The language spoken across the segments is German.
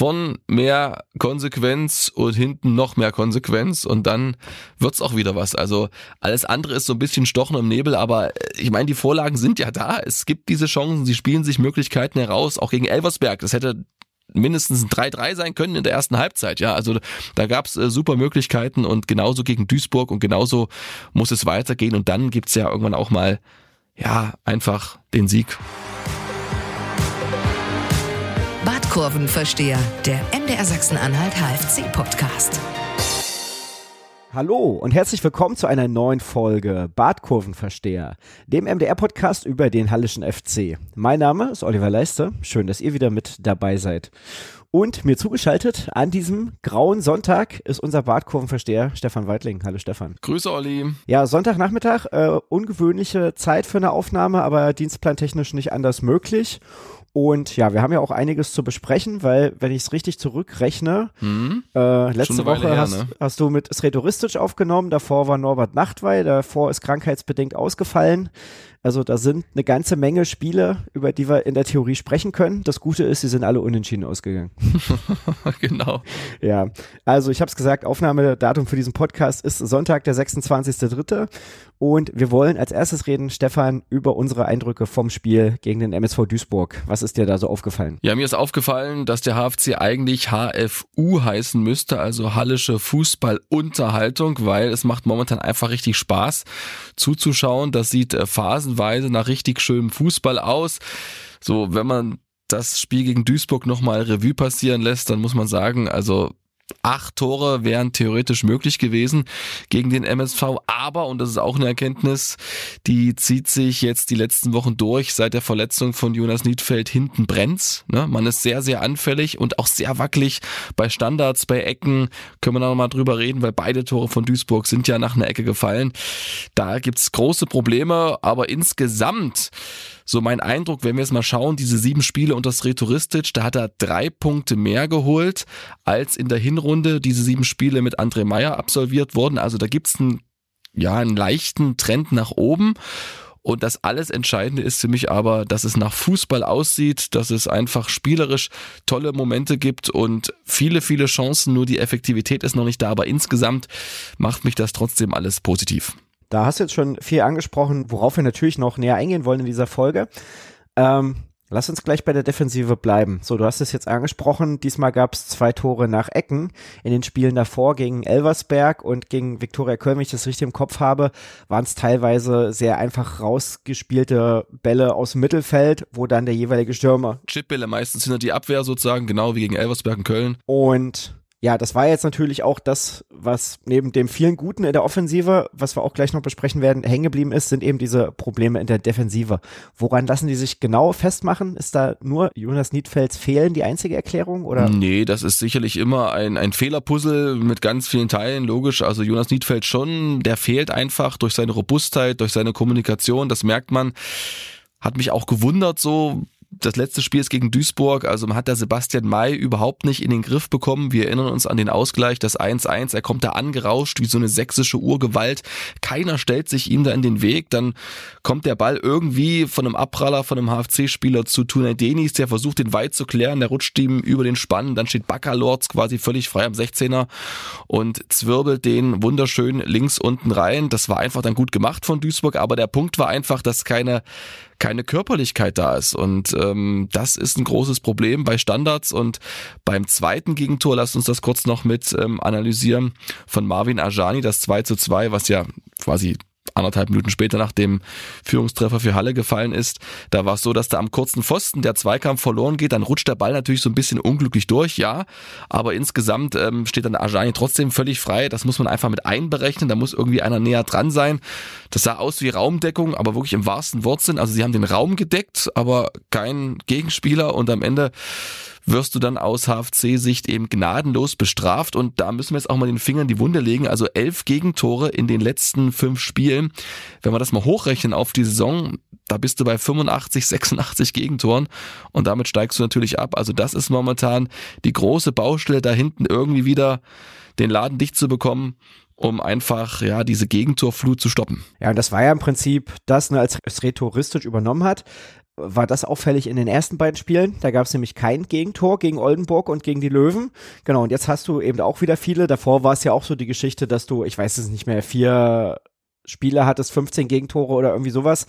vorn mehr Konsequenz und hinten noch mehr Konsequenz und dann wird's auch wieder was. Also alles andere ist so ein bisschen Stochen im Nebel, aber äh, ich meine, die Vorlagen sind ja da. Es gibt diese Chancen, sie spielen sich Möglichkeiten heraus, auch gegen Elversberg. Das hätte mindestens ein 3-3 sein können in der ersten Halbzeit. Ja, also da gab's äh, super Möglichkeiten und genauso gegen Duisburg und genauso muss es weitergehen und dann gibt's ja irgendwann auch mal ja einfach den Sieg. Badkurvenversteher, der MDR Sachsen-Anhalt HFC Podcast. Hallo und herzlich willkommen zu einer neuen Folge Badkurvenversteher, dem MDR-Podcast über den Hallischen FC. Mein Name ist Oliver Leiste. Schön, dass ihr wieder mit dabei seid. Und mir zugeschaltet an diesem grauen Sonntag ist unser Badkurvenversteher Stefan Weidling. Hallo Stefan. Grüße Olli. Ja, Sonntagnachmittag, äh, ungewöhnliche Zeit für eine Aufnahme, aber dienstplantechnisch nicht anders möglich. Und ja, wir haben ja auch einiges zu besprechen, weil, wenn ich es richtig zurückrechne, mhm. äh, letzte Woche her, hast, ne? hast, du mit Sredoristic aufgenommen, davor war Norbert Nachtwey, davor ist krankheitsbedingt ausgefallen. Also da sind eine ganze Menge Spiele, über die wir in der Theorie sprechen können. Das Gute ist, sie sind alle unentschieden ausgegangen. genau. Ja, also ich habe es gesagt, Aufnahmedatum für diesen Podcast ist Sonntag, der 26.3. Und wir wollen als erstes reden, Stefan, über unsere Eindrücke vom Spiel gegen den MSV Duisburg. Was ist dir da so aufgefallen? Ja, mir ist aufgefallen, dass der HFC eigentlich HFU heißen müsste, also Hallische Fußballunterhaltung, weil es macht momentan einfach richtig Spaß zuzuschauen. Das sieht äh, Phasen phasenweise nach richtig schönem Fußball aus. So, wenn man das Spiel gegen Duisburg nochmal Revue passieren lässt, dann muss man sagen, also Acht Tore wären theoretisch möglich gewesen gegen den MSV, aber, und das ist auch eine Erkenntnis, die zieht sich jetzt die letzten Wochen durch, seit der Verletzung von Jonas Niedfeld hinten brennt's. Ne? Man ist sehr, sehr anfällig und auch sehr wackelig bei Standards, bei Ecken, können wir noch mal drüber reden, weil beide Tore von Duisburg sind ja nach einer Ecke gefallen. Da gibt's große Probleme, aber insgesamt so mein Eindruck, wenn wir jetzt mal schauen, diese sieben Spiele unter Sretoristic, da hat er drei Punkte mehr geholt, als in der Hinrunde diese sieben Spiele mit André Meyer absolviert wurden. Also da gibt's einen, ja, einen leichten Trend nach oben. Und das alles Entscheidende ist für mich aber, dass es nach Fußball aussieht, dass es einfach spielerisch tolle Momente gibt und viele, viele Chancen, nur die Effektivität ist noch nicht da, aber insgesamt macht mich das trotzdem alles positiv. Da hast du jetzt schon viel angesprochen, worauf wir natürlich noch näher eingehen wollen in dieser Folge. Ähm, lass uns gleich bei der Defensive bleiben. So, du hast es jetzt angesprochen. Diesmal gab es zwei Tore nach Ecken. In den Spielen davor gegen Elversberg und gegen Viktoria Köln, wenn ich das richtig im Kopf habe, waren es teilweise sehr einfach rausgespielte Bälle aus dem Mittelfeld, wo dann der jeweilige Stürmer. Chipbälle meistens hinter die Abwehr sozusagen, genau wie gegen Elversberg und Köln. Und ja, das war jetzt natürlich auch das, was neben dem vielen Guten in der Offensive, was wir auch gleich noch besprechen werden, hängen geblieben ist, sind eben diese Probleme in der Defensive. Woran lassen die sich genau festmachen? Ist da nur Jonas Niedfelds Fehlen die einzige Erklärung? Oder? Nee, das ist sicherlich immer ein, ein Fehlerpuzzle mit ganz vielen Teilen, logisch. Also Jonas Niedfeld schon, der fehlt einfach durch seine Robustheit, durch seine Kommunikation, das merkt man. Hat mich auch gewundert, so das letzte Spiel ist gegen Duisburg, also man hat da Sebastian May überhaupt nicht in den Griff bekommen. Wir erinnern uns an den Ausgleich, das 1-1. Er kommt da angerauscht wie so eine sächsische Urgewalt. Keiner stellt sich ihm da in den Weg. Dann kommt der Ball irgendwie von einem Abpraller, von einem HFC-Spieler zu Tunay Denis, der versucht den weit zu klären, der rutscht ihm über den Spann. Dann steht Baccalords quasi völlig frei am 16er und zwirbelt den wunderschön links unten rein. Das war einfach dann gut gemacht von Duisburg, aber der Punkt war einfach, dass keine keine Körperlichkeit da ist. Und ähm, das ist ein großes Problem bei Standards. Und beim zweiten Gegentor, lasst uns das kurz noch mit ähm, analysieren, von Marvin Ajani, das 2 zu 2, was ja quasi anderthalb Minuten später nach dem Führungstreffer für Halle gefallen ist. Da war es so, dass da am kurzen Pfosten der Zweikampf verloren geht. Dann rutscht der Ball natürlich so ein bisschen unglücklich durch, ja. Aber insgesamt ähm, steht dann Ajani trotzdem völlig frei. Das muss man einfach mit einberechnen. Da muss irgendwie einer näher dran sein. Das sah aus wie Raumdeckung, aber wirklich im wahrsten Wortsinn. Also sie haben den Raum gedeckt, aber kein Gegenspieler und am Ende wirst du dann aus HFC-Sicht eben gnadenlos bestraft. Und da müssen wir jetzt auch mal den Finger in die Wunde legen. Also elf Gegentore in den letzten fünf Spielen. Wenn wir das mal hochrechnen auf die Saison, da bist du bei 85, 86 Gegentoren und damit steigst du natürlich ab. Also das ist momentan die große Baustelle da hinten irgendwie wieder den Laden dicht zu bekommen um einfach ja diese Gegentorflut zu stoppen. Ja, und das war ja im Prinzip das, ne, als Retoristisch übernommen hat, war das auffällig in den ersten beiden Spielen. Da gab es nämlich kein Gegentor gegen Oldenburg und gegen die Löwen. Genau, und jetzt hast du eben auch wieder viele. Davor war es ja auch so die Geschichte, dass du, ich weiß es nicht mehr, vier Spiele hattest, 15 Gegentore oder irgendwie sowas.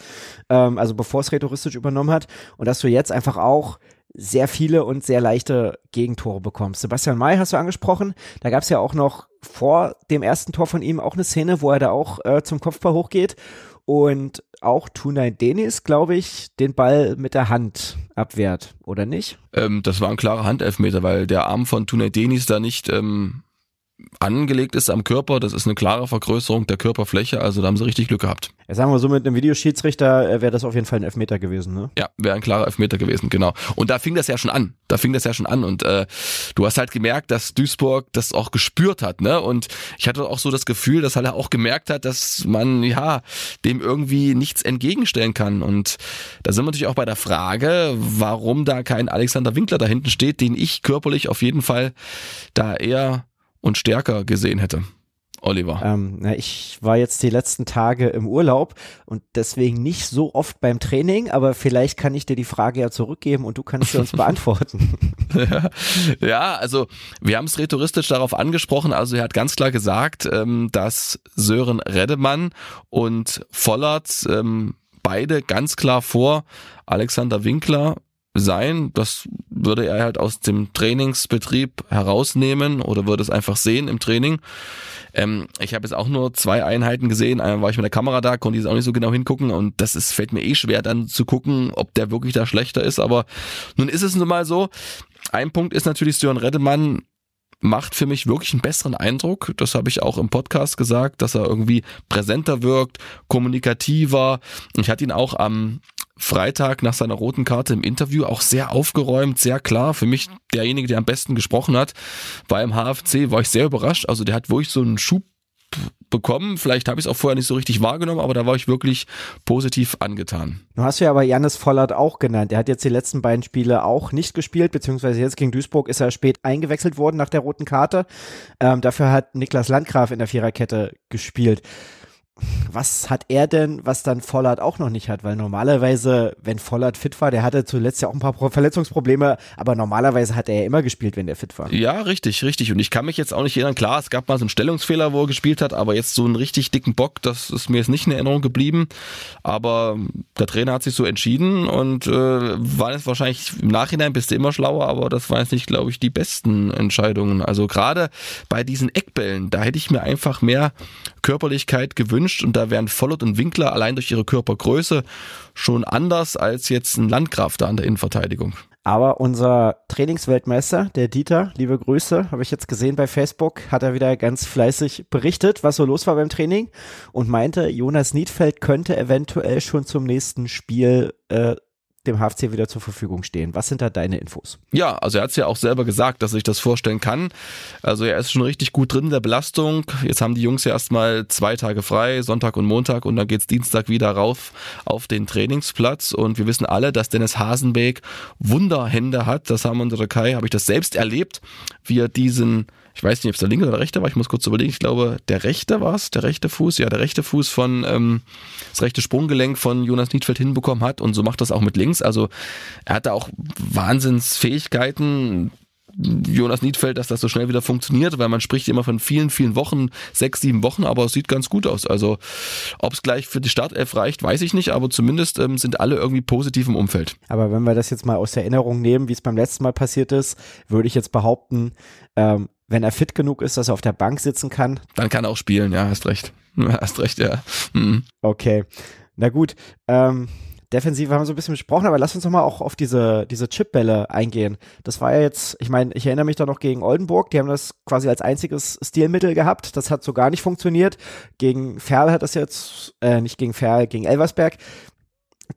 Ähm, also bevor es rhetoristisch übernommen hat. Und dass du jetzt einfach auch sehr viele und sehr leichte Gegentore bekommst. Sebastian May hast du angesprochen. Da gab es ja auch noch vor dem ersten Tor von ihm auch eine Szene, wo er da auch äh, zum Kopfball hochgeht und auch Tunay Denis, glaube ich, den Ball mit der Hand abwehrt, oder nicht? Ähm, das war ein klarer Handelfmeter, weil der Arm von Tunay Denis da nicht ähm, angelegt ist am Körper. Das ist eine klare Vergrößerung der Körperfläche, also da haben sie richtig Glück gehabt. Ja, sagen wir so, mit einem Videoschiedsrichter äh, wäre das auf jeden Fall ein Elfmeter gewesen, ne? Ja, wäre ein klarer Elfmeter gewesen, genau. Und da fing das ja schon an. Da fing das ja schon an. Und äh, du hast halt gemerkt, dass Duisburg das auch gespürt hat, ne? Und ich hatte auch so das Gefühl, dass halt er auch gemerkt hat, dass man ja dem irgendwie nichts entgegenstellen kann. Und da sind wir natürlich auch bei der Frage, warum da kein Alexander Winkler da hinten steht, den ich körperlich auf jeden Fall da eher und stärker gesehen hätte. Oliver? Ähm, na, ich war jetzt die letzten Tage im Urlaub und deswegen nicht so oft beim Training, aber vielleicht kann ich dir die Frage ja zurückgeben und du kannst sie uns beantworten. ja, also wir haben es rhetoristisch darauf angesprochen. Also er hat ganz klar gesagt, ähm, dass Sören Reddemann und Vollert ähm, beide ganz klar vor Alexander Winkler sein. Das würde er halt aus dem Trainingsbetrieb herausnehmen oder würde es einfach sehen im Training. Ähm, ich habe jetzt auch nur zwei Einheiten gesehen. Einmal war ich mit der Kamera da, konnte ich auch nicht so genau hingucken und das ist, fällt mir eh schwer dann zu gucken, ob der wirklich da schlechter ist. Aber nun ist es nun mal so. Ein Punkt ist natürlich Sören Reddemann macht für mich wirklich einen besseren Eindruck. Das habe ich auch im Podcast gesagt, dass er irgendwie präsenter wirkt, kommunikativer. Ich hatte ihn auch am Freitag nach seiner roten Karte im Interview auch sehr aufgeräumt, sehr klar. Für mich derjenige, der am besten gesprochen hat. Beim HFC war ich sehr überrascht. Also der hat wirklich so einen Schub bekommen. Vielleicht habe ich es auch vorher nicht so richtig wahrgenommen, aber da war ich wirklich positiv angetan. Du hast ja aber Janis Vollert auch genannt. Er hat jetzt die letzten beiden Spiele auch nicht gespielt, beziehungsweise jetzt gegen Duisburg ist er spät eingewechselt worden nach der roten Karte. Ähm, dafür hat Niklas Landgraf in der Viererkette gespielt was hat er denn, was dann Vollert auch noch nicht hat? Weil normalerweise, wenn Vollert fit war, der hatte zuletzt ja auch ein paar Verletzungsprobleme, aber normalerweise hat er ja immer gespielt, wenn der fit war. Ja, richtig, richtig. Und ich kann mich jetzt auch nicht erinnern, klar, es gab mal so einen Stellungsfehler, wo er gespielt hat, aber jetzt so einen richtig dicken Bock, das ist mir jetzt nicht in Erinnerung geblieben. Aber der Trainer hat sich so entschieden und äh, war jetzt wahrscheinlich im Nachhinein bist du immer schlauer, aber das waren jetzt nicht, glaube ich, die besten Entscheidungen. Also gerade bei diesen Eckbällen, da hätte ich mir einfach mehr Körperlichkeit gewünscht und da wären Vollert und Winkler allein durch ihre Körpergröße schon anders als jetzt ein Landgraf da an der Innenverteidigung. Aber unser Trainingsweltmeister, der Dieter, liebe Grüße, habe ich jetzt gesehen bei Facebook, hat er wieder ganz fleißig berichtet, was so los war beim Training und meinte, Jonas Niedfeld könnte eventuell schon zum nächsten Spiel äh, dem HFC wieder zur Verfügung stehen. Was sind da deine Infos? Ja, also er hat es ja auch selber gesagt, dass sich das vorstellen kann. Also er ist schon richtig gut drin in der Belastung. Jetzt haben die Jungs ja erstmal zwei Tage frei, Sonntag und Montag und dann geht's Dienstag wieder rauf auf den Trainingsplatz und wir wissen alle, dass Dennis Hasenbeek Wunderhände hat. Das haben wir in der Türkei, habe ich das selbst erlebt, wie er diesen ich weiß nicht, ob es der linke oder der rechte war, ich muss kurz überlegen, ich glaube, der rechte war es, der rechte Fuß, ja, der rechte Fuß von, ähm, das rechte Sprunggelenk von Jonas Niedfeld hinbekommen hat und so macht das auch mit links. Also er hat da auch Wahnsinnsfähigkeiten. Jonas Niedfeld, dass das so schnell wieder funktioniert, weil man spricht immer von vielen, vielen Wochen, sechs, sieben Wochen, aber es sieht ganz gut aus. Also ob es gleich für die Startelf reicht, weiß ich nicht, aber zumindest ähm, sind alle irgendwie positiv im Umfeld. Aber wenn wir das jetzt mal aus Erinnerung nehmen, wie es beim letzten Mal passiert ist, würde ich jetzt behaupten, ähm, wenn er fit genug ist, dass er auf der Bank sitzen kann. Dann kann er auch spielen, ja, hast recht. Hast recht, ja. Mhm. Okay. Na gut. Ähm, Defensive haben wir so ein bisschen besprochen, aber lass uns doch mal auch auf diese, diese Chipbälle eingehen. Das war ja jetzt, ich meine, ich erinnere mich da noch gegen Oldenburg, die haben das quasi als einziges Stilmittel gehabt. Das hat so gar nicht funktioniert. Gegen Ferl hat das jetzt, äh, nicht gegen Ferl, gegen Elversberg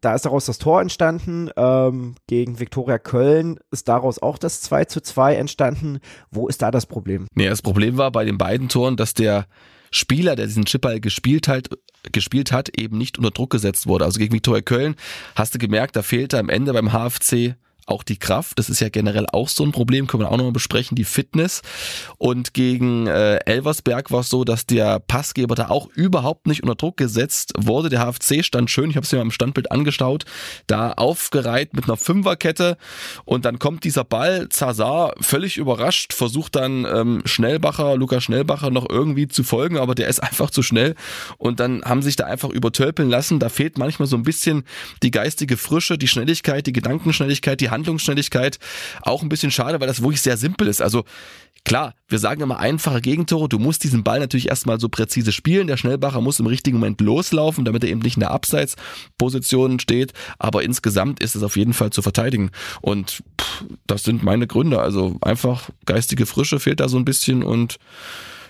da ist daraus das Tor entstanden. Ähm, gegen Viktoria Köln ist daraus auch das 2 zu 2 entstanden. Wo ist da das Problem? Nee, das Problem war bei den beiden Toren, dass der Spieler, der diesen Chipball gespielt hat, gespielt hat, eben nicht unter Druck gesetzt wurde. Also gegen Viktoria Köln hast du gemerkt, da fehlte am Ende beim HFC auch die Kraft. Das ist ja generell auch so ein Problem, können wir auch nochmal besprechen, die Fitness. Und gegen äh, Elversberg war es so, dass der Passgeber da auch überhaupt nicht unter Druck gesetzt wurde. Der HFC stand schön, ich habe es mir mal im Standbild angestaut, da aufgereiht mit einer Fünferkette und dann kommt dieser Ball, Zazar völlig überrascht, versucht dann ähm, Schnellbacher, Lukas Schnellbacher noch irgendwie zu folgen, aber der ist einfach zu schnell und dann haben sich da einfach übertölpeln lassen. Da fehlt manchmal so ein bisschen die geistige Frische, die Schnelligkeit, die Gedankenschnelligkeit, die Handlungsschnelligkeit. Auch ein bisschen schade, weil das wirklich sehr simpel ist. Also Klar, wir sagen immer einfache Gegentore. Du musst diesen Ball natürlich erstmal so präzise spielen. Der Schnellbacher muss im richtigen Moment loslaufen, damit er eben nicht in der Abseitsposition steht. Aber insgesamt ist es auf jeden Fall zu verteidigen. Und pff, das sind meine Gründe. Also einfach geistige Frische fehlt da so ein bisschen und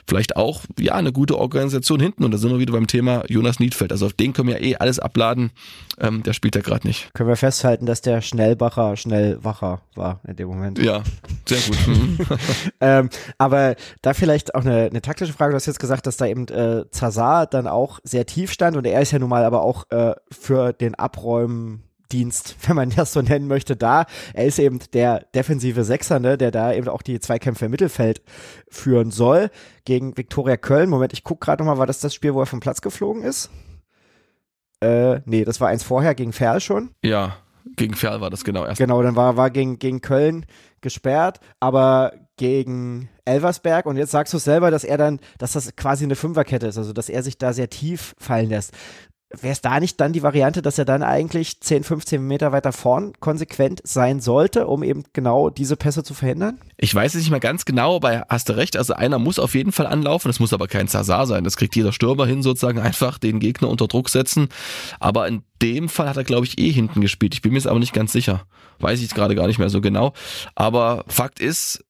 vielleicht auch, ja, eine gute Organisation hinten. Und da sind wir wieder beim Thema Jonas Niedfeld. Also auf den können wir ja eh alles abladen. Ähm, der spielt ja gerade nicht. Können wir festhalten, dass der Schnellbacher Schnellwacher war in dem Moment. Ja, sehr gut. Mhm. ähm, aber da vielleicht auch eine, eine taktische Frage. Du hast jetzt gesagt, dass da eben äh, Zazar dann auch sehr tief stand und er ist ja nun mal aber auch äh, für den Abräumen Dienst, wenn man das so nennen möchte, da. Er ist eben der defensive Sechser, ne, der da eben auch die Zweikämpfe im Mittelfeld führen soll. Gegen Viktoria Köln. Moment, ich gucke gerade nochmal, war das das Spiel, wo er vom Platz geflogen ist? Äh, nee, das war eins vorher gegen Ferl schon. Ja, gegen Ferl war das genau erst. Genau, dann war, war gegen, gegen Köln gesperrt, aber gegen Elversberg und jetzt sagst du selber, dass er dann, dass das quasi eine Fünferkette ist, also dass er sich da sehr tief fallen lässt wäre es da nicht dann die Variante, dass er dann eigentlich 10, 15 Meter weiter vorn konsequent sein sollte, um eben genau diese Pässe zu verhindern? Ich weiß es nicht mehr ganz genau, aber hast du recht. Also einer muss auf jeden Fall anlaufen. Das muss aber kein Zazar sein. Das kriegt jeder Stürmer hin, sozusagen einfach den Gegner unter Druck setzen. Aber in dem Fall hat er, glaube ich, eh hinten gespielt. Ich bin mir jetzt aber nicht ganz sicher. Weiß ich gerade gar nicht mehr so genau. Aber Fakt ist,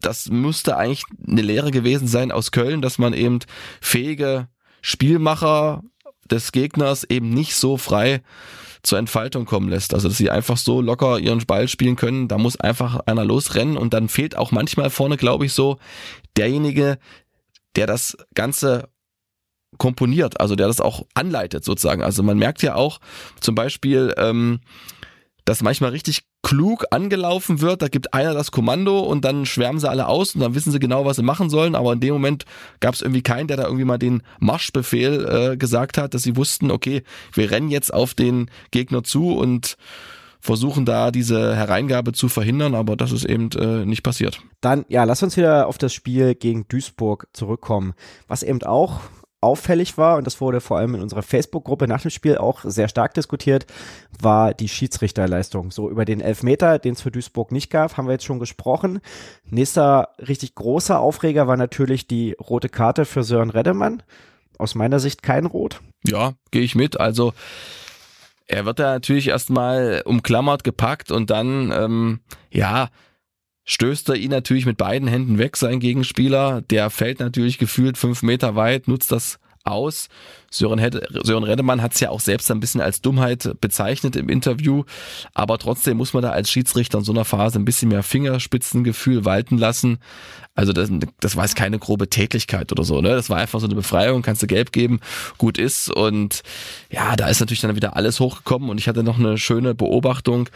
das müsste eigentlich eine Lehre gewesen sein aus Köln, dass man eben fähige Spielmacher des Gegners eben nicht so frei zur Entfaltung kommen lässt. Also dass sie einfach so locker ihren Ball spielen können, da muss einfach einer losrennen und dann fehlt auch manchmal vorne, glaube ich, so derjenige, der das Ganze komponiert, also der das auch anleitet sozusagen. Also man merkt ja auch zum Beispiel, ähm, dass manchmal richtig klug angelaufen wird, da gibt einer das Kommando und dann schwärmen sie alle aus und dann wissen sie genau, was sie machen sollen, aber in dem Moment gab es irgendwie keinen, der da irgendwie mal den Marschbefehl äh, gesagt hat, dass sie wussten, okay, wir rennen jetzt auf den Gegner zu und versuchen da diese Hereingabe zu verhindern, aber das ist eben äh, nicht passiert. Dann, ja, lass uns wieder auf das Spiel gegen Duisburg zurückkommen. Was eben auch auffällig war, und das wurde vor allem in unserer Facebook-Gruppe nach dem Spiel auch sehr stark diskutiert, war die Schiedsrichterleistung. So über den Elfmeter, den es für Duisburg nicht gab, haben wir jetzt schon gesprochen. Nächster richtig großer Aufreger war natürlich die rote Karte für Sören Reddemann. Aus meiner Sicht kein Rot. Ja, gehe ich mit. Also er wird da natürlich erstmal umklammert, gepackt und dann, ähm, ja, stößt er ihn natürlich mit beiden Händen weg, sein Gegenspieler. Der fällt natürlich gefühlt fünf Meter weit, nutzt das aus. Sören, Hede, Sören Redemann hat es ja auch selbst ein bisschen als Dummheit bezeichnet im Interview, aber trotzdem muss man da als Schiedsrichter in so einer Phase ein bisschen mehr Fingerspitzengefühl walten lassen. Also das, das war jetzt keine grobe Tätigkeit oder so, ne? Das war einfach so eine Befreiung, kannst du gelb geben, gut ist. Und ja, da ist natürlich dann wieder alles hochgekommen und ich hatte noch eine schöne Beobachtung.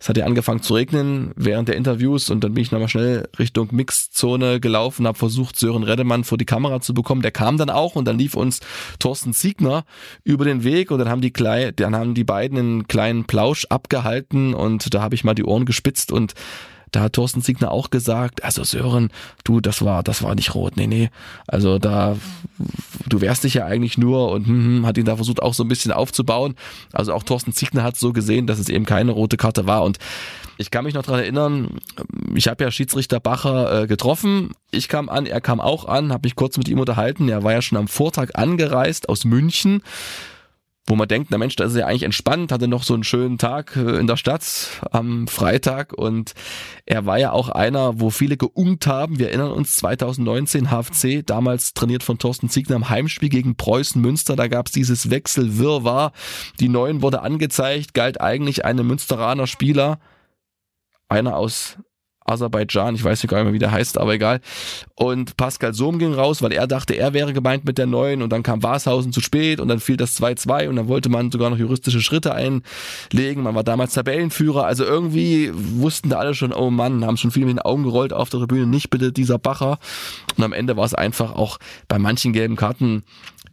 Es hat ja angefangen zu regnen während der Interviews und dann bin ich nochmal schnell Richtung Mixzone gelaufen, habe versucht, Sören Redemann vor die Kamera zu bekommen. Der kam dann auch und dann lief uns Thorsten Siegner über den Weg und dann haben die, Klei dann haben die beiden einen kleinen Plausch abgehalten und da habe ich mal die Ohren gespitzt und da hat Thorsten Siegner auch gesagt, also Sören, du, das war, das war nicht rot, nee, nee. Also da, du wärst dich ja eigentlich nur und hm, hm, hat ihn da versucht auch so ein bisschen aufzubauen. Also auch Thorsten Siegner hat so gesehen, dass es eben keine rote Karte war und ich kann mich noch dran erinnern, ich habe ja Schiedsrichter Bacher äh, getroffen. Ich kam an, er kam auch an, habe mich kurz mit ihm unterhalten. Er war ja schon am Vortag angereist aus München wo man denkt, na Mensch, da ist ja eigentlich entspannt, hatte noch so einen schönen Tag äh, in der Stadt am Freitag und er war ja auch einer, wo viele geungt haben. Wir erinnern uns 2019 HFC, damals trainiert von Thorsten Ziegner im Heimspiel gegen Preußen Münster, da gab es dieses Wechselwirrwarr. Die Neuen wurde angezeigt, galt eigentlich einem Münsteraner Spieler, einer aus Aserbaidschan, ich weiß nicht gar nicht mehr, wie der heißt, aber egal. Und Pascal Sohm ging raus, weil er dachte, er wäre gemeint mit der neuen und dann kam Warshausen zu spät und dann fiel das 2-2 und dann wollte man sogar noch juristische Schritte einlegen. Man war damals Tabellenführer, also irgendwie wussten da alle schon, oh Mann, haben schon viele mit den Augen gerollt auf der Tribüne, nicht bitte dieser Bacher. Und am Ende war es einfach auch bei manchen gelben Karten,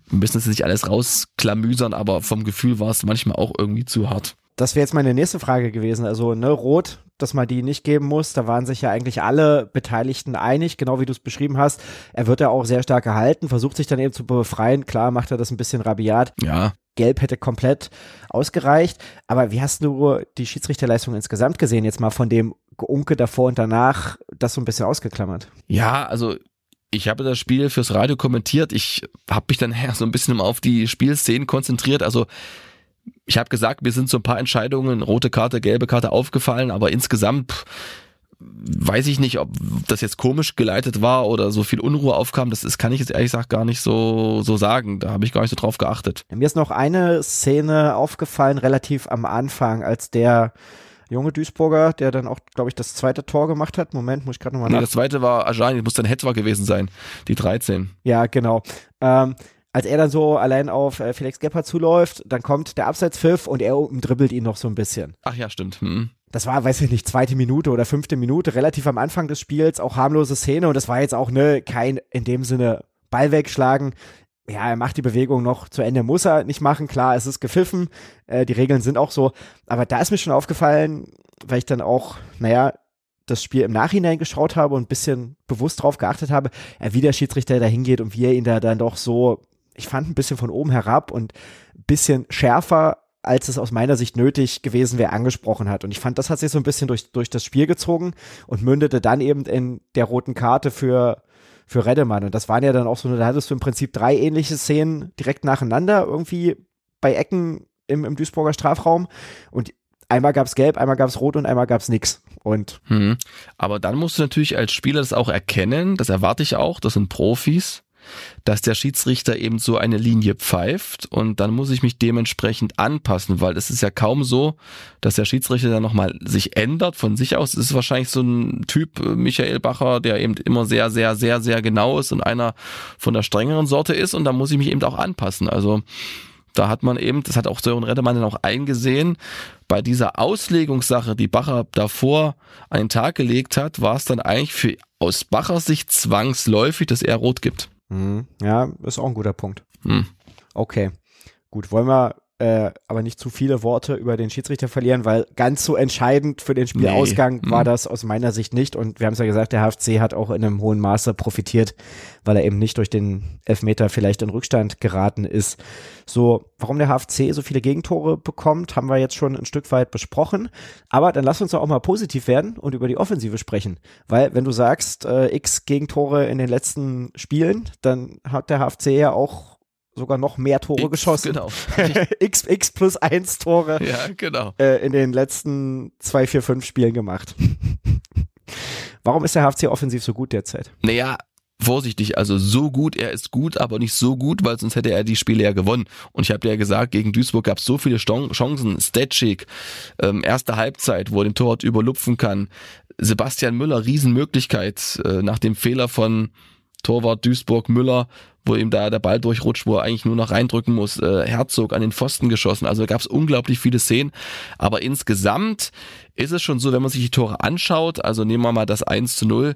müssen es nicht alles rausklamüsern, aber vom Gefühl war es manchmal auch irgendwie zu hart. Das wäre jetzt meine nächste Frage gewesen. Also, ne, Rot, dass man die nicht geben muss. Da waren sich ja eigentlich alle Beteiligten einig, genau wie du es beschrieben hast. Er wird ja auch sehr stark gehalten, versucht sich dann eben zu befreien. Klar macht er das ein bisschen rabiat. Ja. Gelb hätte komplett ausgereicht. Aber wie hast du die Schiedsrichterleistung insgesamt gesehen? Jetzt mal von dem Unke davor und danach, das so ein bisschen ausgeklammert. Ja, also ich habe das Spiel fürs Radio kommentiert. Ich habe mich dann so ein bisschen auf die Spielszenen konzentriert. Also ich habe gesagt, mir sind so ein paar Entscheidungen, rote Karte, gelbe Karte aufgefallen, aber insgesamt weiß ich nicht, ob das jetzt komisch geleitet war oder so viel Unruhe aufkam. Das ist, kann ich jetzt ehrlich gesagt gar nicht so, so sagen. Da habe ich gar nicht so drauf geachtet. Mir ist noch eine Szene aufgefallen, relativ am Anfang, als der junge Duisburger, der dann auch, glaube ich, das zweite Tor gemacht hat. Moment, muss ich gerade nochmal nee, Das zweite war Ajani, muss dann Hetwa gewesen sein, die 13. Ja, genau. Ähm, als er dann so allein auf äh, Felix Gebhardt zuläuft, dann kommt der Abseitspfiff und er dribbelt ihn noch so ein bisschen. Ach ja, stimmt. Hm. Das war, weiß ich nicht, zweite Minute oder fünfte Minute, relativ am Anfang des Spiels, auch harmlose Szene und das war jetzt auch ne, kein in dem Sinne Ball wegschlagen. Ja, er macht die Bewegung noch zu Ende, muss er nicht machen. Klar, es ist gepfiffen, äh, die Regeln sind auch so. Aber da ist mir schon aufgefallen, weil ich dann auch, naja, das Spiel im Nachhinein geschaut habe und ein bisschen bewusst drauf geachtet habe, äh, wie der Schiedsrichter da hingeht und wie er ihn da dann doch so ich fand ein bisschen von oben herab und ein bisschen schärfer als es aus meiner Sicht nötig gewesen wäre, angesprochen hat. Und ich fand, das hat sich so ein bisschen durch, durch das Spiel gezogen und mündete dann eben in der roten Karte für, für Reddemann. Und das waren ja dann auch so, da hattest du im Prinzip drei ähnliche Szenen direkt nacheinander irgendwie bei Ecken im, im Duisburger Strafraum. Und einmal gab's gelb, einmal gab's rot und einmal gab's nix. Und hm. Aber dann musst du natürlich als Spieler das auch erkennen, das erwarte ich auch, das sind Profis dass der Schiedsrichter eben so eine Linie pfeift und dann muss ich mich dementsprechend anpassen, weil es ist ja kaum so, dass der Schiedsrichter dann nochmal sich ändert von sich aus. Es ist wahrscheinlich so ein Typ äh, Michael Bacher, der eben immer sehr, sehr, sehr, sehr genau ist und einer von der strengeren Sorte ist und da muss ich mich eben auch anpassen. Also da hat man eben, das hat auch Sören Reddemann dann auch eingesehen, bei dieser Auslegungssache, die Bacher davor den Tag gelegt hat, war es dann eigentlich für aus Bachers Sicht zwangsläufig, dass er rot gibt. Mhm. Ja, ist auch ein guter Punkt. Hm. Okay. Gut, wollen wir äh, aber nicht zu viele Worte über den Schiedsrichter verlieren, weil ganz so entscheidend für den Spielausgang nee. war hm. das aus meiner Sicht nicht. Und wir haben es ja gesagt, der HFC hat auch in einem hohen Maße profitiert, weil er eben nicht durch den Elfmeter vielleicht in Rückstand geraten ist. So, warum der HFC so viele Gegentore bekommt, haben wir jetzt schon ein Stück weit besprochen. Aber dann lass uns doch auch mal positiv werden und über die Offensive sprechen. Weil wenn du sagst, äh, x Gegentore in den letzten Spielen, dann hat der HFC ja auch sogar noch mehr Tore X, geschossen. Genau. X, X plus eins Tore. Ja, genau. Äh, in den letzten zwei, vier, fünf Spielen gemacht. Warum ist der HFC offensiv so gut derzeit? Naja, vorsichtig, also so gut, er ist gut, aber nicht so gut, weil sonst hätte er die Spiele ja gewonnen. Und ich habe ja gesagt, gegen Duisburg gab es so viele Chancen. Stetschik, ähm, erste Halbzeit, wo er den Torwart überlupfen kann. Sebastian Müller, Riesenmöglichkeit äh, nach dem Fehler von Torwart Duisburg Müller, wo ihm da der Ball durchrutscht, wo er eigentlich nur noch reindrücken muss. Äh, Herzog an den Pfosten geschossen. Also gab es unglaublich viele Szenen. Aber insgesamt ist es schon so, wenn man sich die Tore anschaut, also nehmen wir mal das 1 zu 0.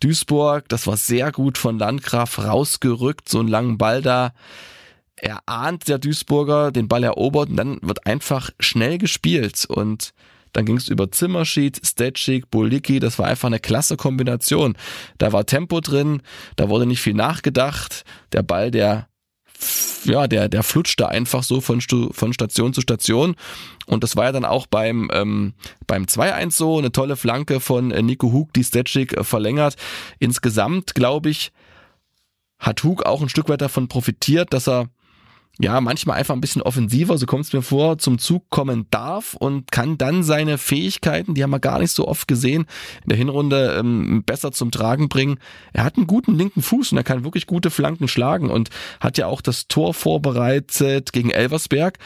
Duisburg, das war sehr gut von Landgraf rausgerückt, so einen langen Ball da. Er ahnt der Duisburger, den Ball erobert und dann wird einfach schnell gespielt und dann ging es über Zimmerschied, Stetschik, Bolicki. Das war einfach eine klasse Kombination. Da war Tempo drin, da wurde nicht viel nachgedacht. Der Ball, der ja, der, der flutschte einfach so von, von Station zu Station. Und das war ja dann auch beim, ähm, beim 2-1 so, eine tolle Flanke von äh, Nico Hug, die Stetschik äh, verlängert. Insgesamt, glaube ich, hat Hug auch ein Stück weit davon profitiert, dass er ja, manchmal einfach ein bisschen offensiver, so kommt es mir vor, zum Zug kommen darf und kann dann seine Fähigkeiten, die haben wir gar nicht so oft gesehen, in der Hinrunde ähm, besser zum Tragen bringen. Er hat einen guten linken Fuß und er kann wirklich gute Flanken schlagen und hat ja auch das Tor vorbereitet gegen Elversberg.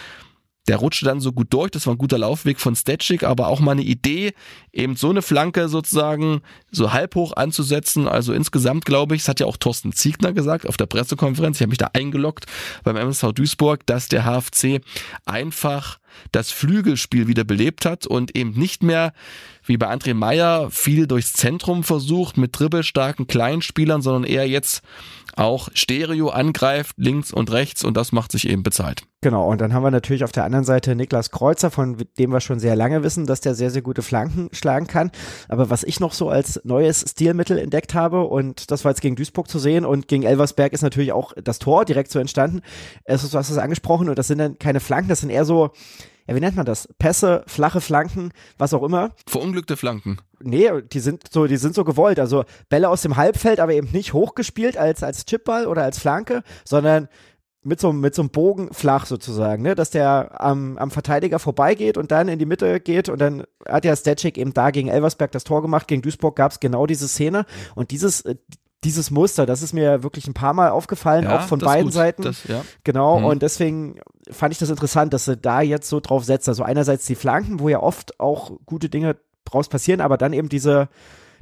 Der rutschte dann so gut durch, das war ein guter Laufweg von Stetschik, aber auch mal eine Idee, eben so eine Flanke sozusagen so halb hoch anzusetzen. Also insgesamt glaube ich, es hat ja auch Thorsten Ziegner gesagt auf der Pressekonferenz, ich habe mich da eingeloggt beim MSV Duisburg, dass der HFC einfach das Flügelspiel wieder belebt hat und eben nicht mehr wie bei André Meyer viel durchs Zentrum versucht mit dribbelstarken Kleinspielern, sondern eher jetzt auch Stereo angreift, links und rechts und das macht sich eben bezahlt. Genau, und dann haben wir natürlich auf der anderen Seite Niklas Kreuzer, von dem wir schon sehr lange wissen, dass der sehr, sehr gute Flanken schlagen kann. Aber was ich noch so als neues Stilmittel entdeckt habe, und das war jetzt gegen Duisburg zu sehen und gegen Elversberg ist natürlich auch das Tor direkt so entstanden. Es ist, du hast es angesprochen und das sind dann keine Flanken, das sind eher so, ja, wie nennt man das? Pässe, flache Flanken, was auch immer. Verunglückte Flanken. Nee, die sind so, die sind so gewollt. Also Bälle aus dem Halbfeld, aber eben nicht hochgespielt als, als Chipball oder als Flanke, sondern mit so, mit so einem Bogen flach sozusagen, ne? dass der am, am Verteidiger vorbeigeht und dann in die Mitte geht und dann hat ja Stetschik eben da gegen Elversberg das Tor gemacht, gegen Duisburg gab es genau diese Szene und dieses, äh, dieses Muster, das ist mir wirklich ein paar Mal aufgefallen, Ja, auch von beiden gut. Seiten. Das, ja. Genau, Mhm. und deswegen fand ich das interessant, dass sie da jetzt so drauf setzt. Also einerseits die Flanken, wo ja oft auch gute Dinge draus passieren, aber dann eben diese,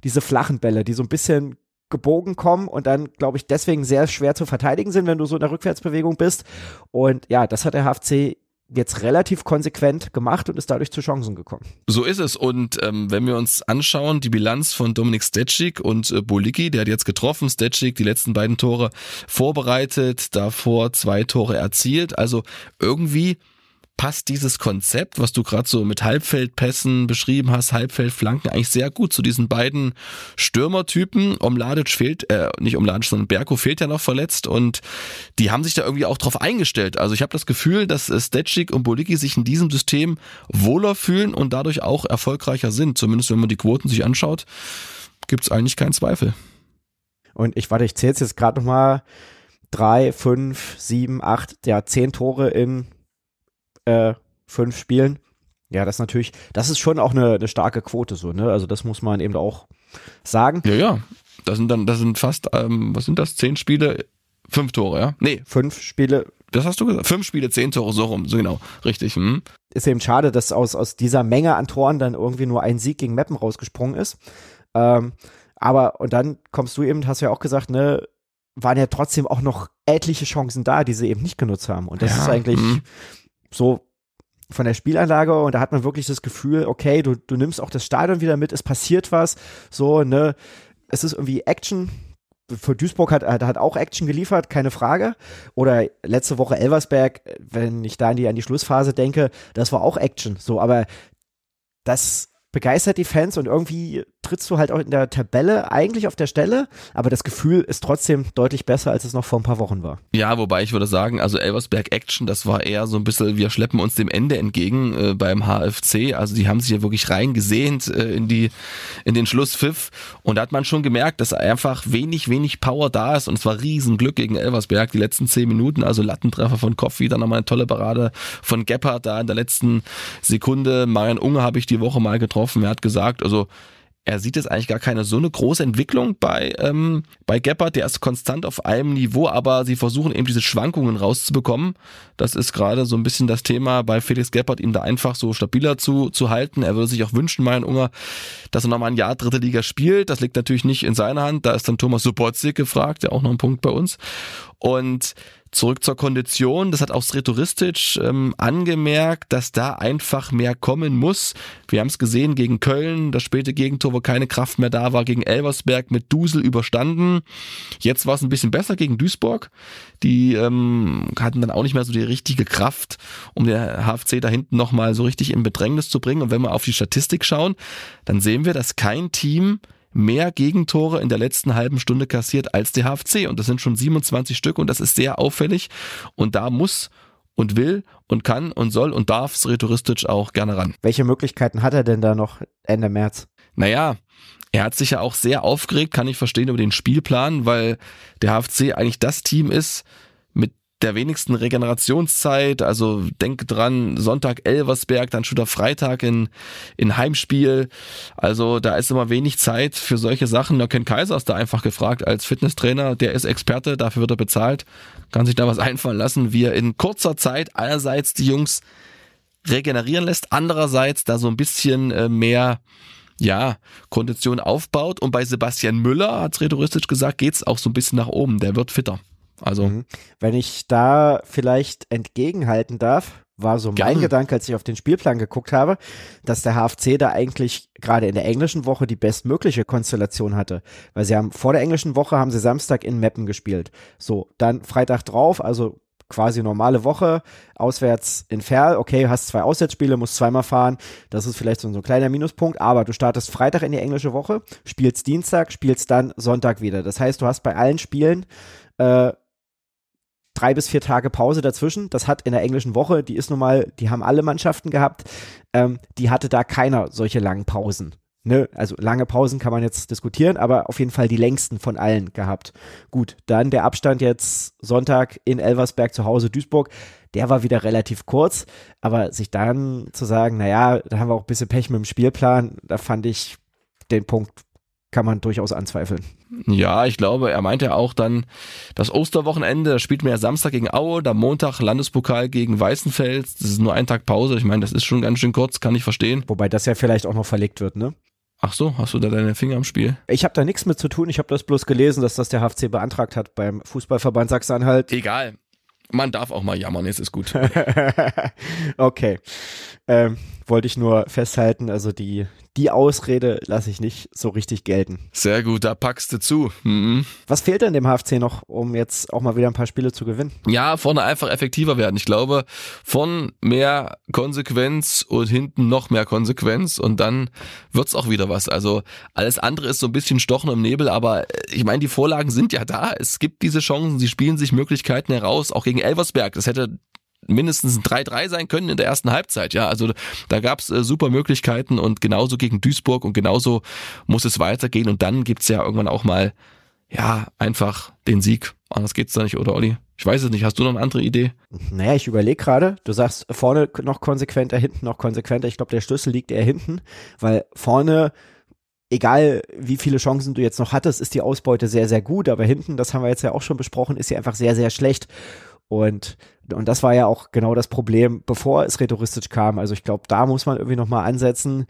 diese flachen Bälle, die so ein bisschen gebogen kommen und dann, glaube ich, deswegen sehr schwer zu verteidigen sind, wenn du so in der Rückwärtsbewegung bist. Und ja, das hat der HFC jetzt relativ konsequent gemacht und ist dadurch zu Chancen gekommen. So ist es. Und ähm, wenn wir uns anschauen, die Bilanz von Dominik Stetschik und äh, Bolicki, der hat jetzt getroffen, Stetschik die letzten beiden Tore vorbereitet, davor zwei Tore erzielt. Also irgendwie passt dieses Konzept, was du gerade so mit Halbfeldpässen beschrieben hast, Halbfeldflanken, eigentlich sehr gut zu diesen beiden Stürmertypen. Omladic fehlt, äh, nicht Omladic, sondern Berko fehlt ja noch verletzt und die haben sich da irgendwie auch drauf eingestellt. Also ich habe das Gefühl, dass Stetschik und Bolicki sich in diesem System wohler fühlen und dadurch auch erfolgreicher sind. Zumindest wenn man die Quoten sich anschaut, gibt's eigentlich keinen Zweifel. Und ich warte, ich zähle jetzt gerade nochmal drei, fünf, sieben, acht, ja, zehn Tore in äh, fünf Spielen. Ja, das ist natürlich, das ist schon auch eine, eine starke Quote so, ne? Also das muss man eben auch sagen. Ja, ja. Das sind dann, das sind fast, ähm, was sind das? Zehn Spiele, fünf Tore, ja? Nee, Fünf Spiele das hast du gesagt. Fünf Spiele, zehn Tore, so rum, so genau. Richtig. Hm. ist eben schade, dass aus, aus dieser Menge an Toren dann irgendwie nur ein Sieg gegen Meppen rausgesprungen ist. Ähm, aber, und dann kommst du eben, hast du ja auch gesagt, ne, waren ja trotzdem auch noch etliche Chancen da, die sie eben nicht genutzt haben. Und das Ja, ist eigentlich mhm. So von der Spielanlage und da hat man wirklich das Gefühl, okay, du, du nimmst auch das Stadion wieder mit, es passiert was, so, ne, es ist irgendwie Action. Für Duisburg hat, hat, auch Action geliefert, keine Frage. Oder letzte Woche Elversberg, wenn ich da an die, an die Schlussphase denke, das war auch Action. So, aber das begeistert die Fans und irgendwie trittst du halt auch in der Tabelle eigentlich auf der Stelle, aber das Gefühl ist trotzdem deutlich besser, als es noch vor ein paar Wochen war. Ja, wobei ich würde sagen, also Elversberg Action, das war eher so ein bisschen, wir schleppen uns dem Ende entgegen äh, beim HFC. Also die haben sich ja wirklich reingesehnt äh, in die in den Schlusspfiff und da hat man schon gemerkt, dass einfach wenig, wenig Power da ist und es war Riesenglück gegen Elversberg die letzten zehn Minuten. Also Lattentreffer von Koffi, dann nochmal eine tolle Parade von Gebhardt da in der letzten Sekunde. Marian Unge habe ich die Woche mal getroffen. Er hat gesagt, also er sieht jetzt eigentlich gar keine so eine große Entwicklung bei, ähm, bei Gebhardt. Der ist konstant auf einem Niveau, aber sie versuchen eben diese Schwankungen rauszubekommen. Das ist gerade so ein bisschen das Thema bei Felix Gebhardt, ihn da einfach so stabiler zu, zu halten. Er würde sich auch wünschen, mein Unger, dass er nochmal ein Jahr dritte Liga spielt. Das liegt natürlich nicht in seiner Hand. Da ist dann Thomas Subotzik gefragt, der auch noch ein Punkt bei uns. Und Zurück zur Kondition, das hat auch Sretoristic ähm, angemerkt, dass da einfach mehr kommen muss. Wir haben es gesehen gegen Köln, das späte Gegentor, wo keine Kraft mehr da war, gegen Elversberg mit Dusel überstanden. Jetzt war es ein bisschen besser gegen Duisburg. Die ähm, hatten dann auch nicht mehr so die richtige Kraft, um der HFC da hinten nochmal so richtig in Bedrängnis zu bringen. Und wenn wir auf die Statistik schauen, dann sehen wir, dass kein Team mehr Gegentore in der letzten halben Stunde kassiert als der HFC. Und das sind schon 27 Stück und das ist sehr auffällig. Und da muss und will und kann und soll und darf Sretoristic auch gerne ran. Welche Möglichkeiten hat er denn da noch Ende März? Naja, er hat sich ja auch sehr aufgeregt, kann ich verstehen, über den Spielplan, weil der HFC eigentlich das Team ist, der wenigsten Regenerationszeit, also denke dran, Sonntag Elversberg, dann schon der Freitag in, in Heimspiel. Also da ist immer wenig Zeit für solche Sachen. Da Ken Kaiser ist da einfach gefragt als Fitnesstrainer, der ist Experte, dafür wird er bezahlt, kann sich da was einfallen lassen, wie er in kurzer Zeit allerseits die Jungs regenerieren lässt, andererseits da so ein bisschen äh, mehr ja, Kondition aufbaut. Und bei Sebastian Müller, hat Redoristisch gesagt, geht's auch so ein bisschen nach oben. Der wird fitter. Also. Mhm. Wenn ich da vielleicht entgegenhalten darf, war so mein Gerne. Gedanke, als ich auf den Spielplan geguckt habe, dass der HFC da eigentlich gerade in der englischen Woche die bestmögliche Konstellation hatte. Weil sie haben vor der englischen Woche haben sie Samstag in Meppen gespielt. So, dann Freitag drauf, also quasi normale Woche, auswärts in Ferl, okay, hast zwei Auswärtsspiele, musst zweimal fahren, das ist vielleicht so ein, so ein kleiner Minuspunkt, aber du startest Freitag in die englische Woche, spielst Dienstag, spielst dann Sonntag wieder. Das heißt, du hast bei allen Spielen äh, drei bis vier Tage Pause dazwischen. Das hat in der englischen Woche, die ist nun mal, die haben alle Mannschaften gehabt, ähm, die hatte da keiner solche langen Pausen. Ne, also lange Pausen kann man jetzt diskutieren, aber auf jeden Fall die längsten von allen gehabt. Gut, dann der Abstand jetzt Sonntag in Elversberg zu Hause Duisburg, der war wieder relativ kurz, aber sich dann zu sagen, naja, da haben wir auch ein bisschen Pech mit dem Spielplan, da fand ich den Punkt kann man durchaus anzweifeln. Ja, ich glaube, er meinte ja auch dann das Osterwochenende, da spielt man ja Samstag gegen Aue, dann Montag Landespokal gegen Weißenfels, das ist nur ein Tag Pause, ich meine, das ist schon ganz schön kurz, kann ich verstehen. Wobei das ja vielleicht auch noch verlegt wird, ne? Ach so, hast du da deine Finger am Spiel? Ich habe da nichts mit zu tun. Ich habe das bloß gelesen, dass das der HFC beantragt hat beim Fußballverband Sachsen-Anhalt. Egal. Man darf auch mal jammern, jetzt ist gut. okay. Ähm, wollte ich nur festhalten, also die, die Ausrede lasse ich nicht so richtig gelten. Sehr gut, da packst du zu. Mhm. Was fehlt denn dem HFC noch, um jetzt auch mal wieder ein paar Spiele zu gewinnen? Ja, vorne einfach effektiver werden. Ich glaube, von mehr Konsequenz und hinten noch mehr Konsequenz und dann wird's auch wieder was. Also alles andere ist so ein bisschen Stochen im Nebel, aber äh, ich meine, die Vorlagen sind ja da. Es gibt diese Chancen, sie spielen sich Möglichkeiten heraus, auch gegen Elversberg. Das hätte mindestens ein 3-3 sein können in der ersten Halbzeit. Ja, also da gab's äh, super Möglichkeiten und genauso gegen Duisburg und genauso muss es weitergehen und dann gibt's ja irgendwann auch mal ja einfach den Sieg. Anders geht's da nicht, oder Olli? Ich weiß es nicht. Hast du noch eine andere Idee? Naja, ich überlege gerade. Du sagst vorne noch konsequenter, hinten noch konsequenter. Ich glaube, der Schlüssel liegt eher hinten, weil vorne egal wie viele Chancen du jetzt noch hattest, ist die Ausbeute sehr, sehr gut, aber hinten, das haben wir jetzt ja auch schon besprochen, ist sie einfach sehr, sehr schlecht. Und, und das war ja auch genau das Problem, bevor es rhetoristisch kam. Also ich glaube, da muss man irgendwie nochmal ansetzen.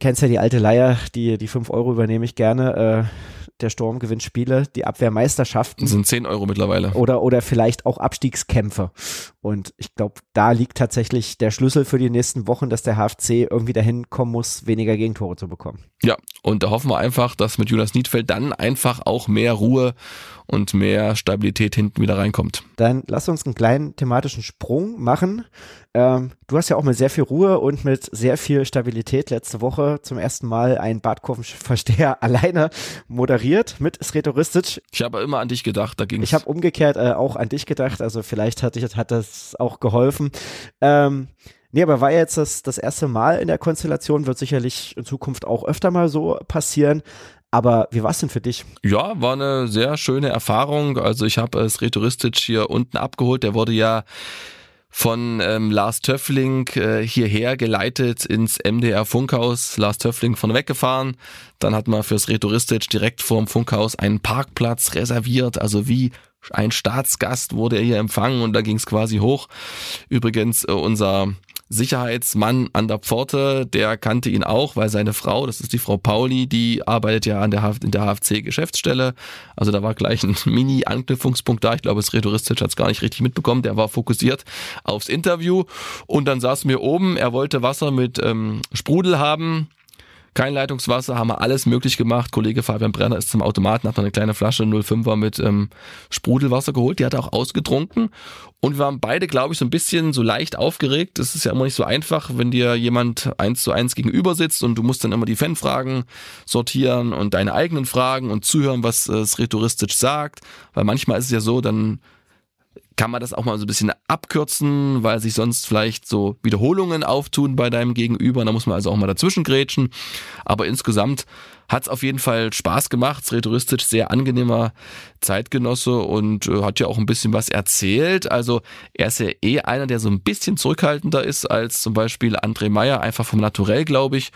Kennst ja die alte Leier, die, die fünf Euro übernehme ich gerne. Äh, der Sturm gewinnt Spiele, die Abwehrmeisterschaften. Das sind 10 Euro mittlerweile. Oder, oder vielleicht auch Abstiegskämpfe. Und ich glaube, da liegt tatsächlich der Schlüssel für die nächsten Wochen, dass der HFC irgendwie dahin kommen muss, weniger Gegentore zu bekommen. Ja, und da hoffen wir einfach, dass mit Jonas Niedfeld dann einfach auch mehr Ruhe und mehr Stabilität hinten wieder reinkommt. Dann lass uns einen kleinen thematischen Sprung machen. Ähm, du hast ja auch mit sehr viel Ruhe und mit sehr viel Stabilität letzte Woche zum ersten Mal einen Badkurvenversteher alleine moderiert mit Sretoristic. Ich habe immer an dich gedacht, da ging Ich habe umgekehrt äh, auch an dich gedacht, also vielleicht hat, hat das auch geholfen. Ähm, Nee, aber war jetzt das, das erste Mal in der Konstellation, wird sicherlich in Zukunft auch öfter mal so passieren. Aber wie war es denn für dich? Ja, war eine sehr schöne Erfahrung. Also ich habe es Retoristic hier unten abgeholt. Der wurde ja von ähm, Lars Töffling äh, hierher geleitet ins MDR Funkhaus. Lars Töffling von weggefahren. Dann hat man fürs Retoristic direkt vorm Funkhaus einen Parkplatz reserviert. Also wie ein Staatsgast wurde er hier empfangen und da ging es quasi hoch. Übrigens, äh, unser Sicherheitsmann an der Pforte, der kannte ihn auch, weil seine Frau, das ist die Frau Pauli, die arbeitet ja an der H in der HFC-Geschäftsstelle. Also da war gleich ein Mini-Anknüpfungspunkt da. Ich glaube, das Redoristisch hat es gar nicht richtig mitbekommen. Der war fokussiert aufs Interview. Und dann saßen wir oben. Er wollte Wasser mit ähm, Sprudel haben kein Leitungswasser, haben wir alles möglich gemacht. Kollege Fabian Brenner ist zum Automaten, hat noch eine kleine Flasche 05er mit ähm, Sprudelwasser geholt, die hat er auch ausgetrunken. Und wir waren beide, glaube ich, so ein bisschen so leicht aufgeregt. Das ist ja immer nicht so einfach, wenn dir jemand eins zu eins gegenüber sitzt und du musst dann immer die Fanfragen sortieren und deine eigenen Fragen und zuhören, was äh, Rhetoristisch sagt. Weil manchmal ist es ja so, dann kann man das auch mal so ein bisschen abkürzen, weil sich sonst vielleicht so Wiederholungen auftun bei deinem Gegenüber. Da muss man also auch mal dazwischen grätschen. Aber insgesamt hat es auf jeden Fall Spaß gemacht. Sretoristic sehr angenehmer Zeitgenosse und äh, hat ja auch ein bisschen was erzählt. Also er ist ja eh einer, der so ein bisschen zurückhaltender ist als zum Beispiel André Meyer, einfach vom Naturell, glaube ich.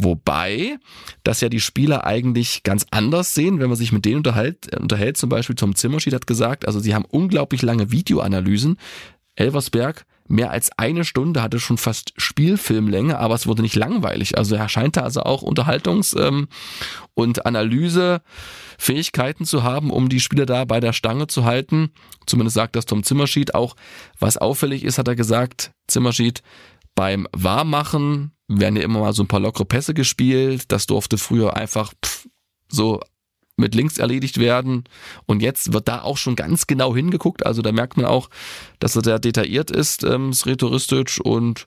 Wobei das ja die Spieler eigentlich ganz anders sehen, wenn man sich mit denen unterhält. unterhält zum Beispiel Tom Zimmerschied hat gesagt, also sie haben unglaublich lange Videoanalysen. Elversberg mehr als eine Stunde, hatte schon fast Spielfilmlänge, aber es wurde nicht langweilig. Also er scheint da also auch Unterhaltungs- ähm, und Analysefähigkeiten zu haben, um die Spieler da bei der Stange zu halten. Zumindest sagt das Tom Zimmerschied auch. Was auffällig ist, hat er gesagt, Zimmerschied, beim Warmmachen werden ja immer mal so ein paar lockere Pässe gespielt. Das durfte früher einfach pff, so mit links erledigt werden. Und jetzt wird da auch schon ganz genau hingeguckt. Also da merkt man auch, dass er sehr detailliert ist, ähm, Sretoristic. Und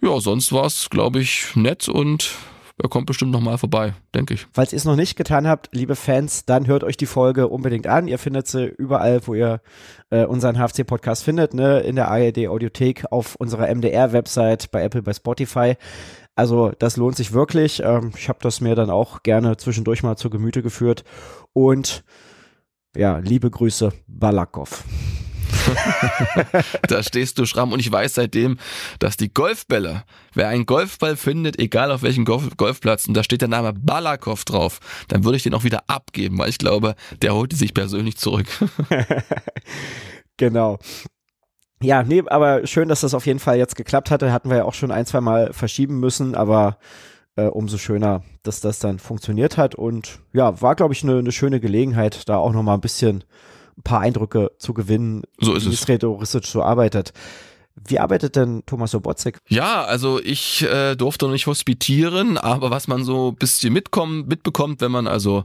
ja, sonst war es, glaube ich, nett und er kommt bestimmt nochmal vorbei, denke ich. Falls ihr es noch nicht getan habt, liebe Fans, dann hört euch die Folge unbedingt an. Ihr findet sie überall, wo ihr äh, unseren HFC-Podcast findet, ne? in der ARD Audiothek, auf unserer MDR-Website, bei Apple, bei Spotify. Also das lohnt sich wirklich. Ähm, ich habe das mir dann auch gerne zwischendurch mal zu Gemüte geführt. Und ja, liebe Grüße, Balakov. da stehst du schramm und ich weiß seitdem, dass die Golfbälle, wer einen Golfball findet, egal auf welchem Golf Golfplatz, und da steht der Name Balakov drauf, dann würde ich den auch wieder abgeben, weil ich glaube, der holt sich persönlich zurück. genau. Ja, nee, aber schön, dass das auf jeden Fall jetzt geklappt hatte. Hatten wir ja auch schon ein, zwei Mal verschieben müssen, aber äh, umso schöner, dass das dann funktioniert hat. Und ja, war, glaube ich, eine ne schöne Gelegenheit, da auch nochmal ein bisschen paar Eindrücke zu gewinnen, so ist wie es. Retoristisch so arbeitet. Wie arbeitet denn Thomas Sobotzek? Ja, also ich äh, durfte noch nicht hospitieren, aber was man so ein bisschen mitkommen, mitbekommt, wenn man also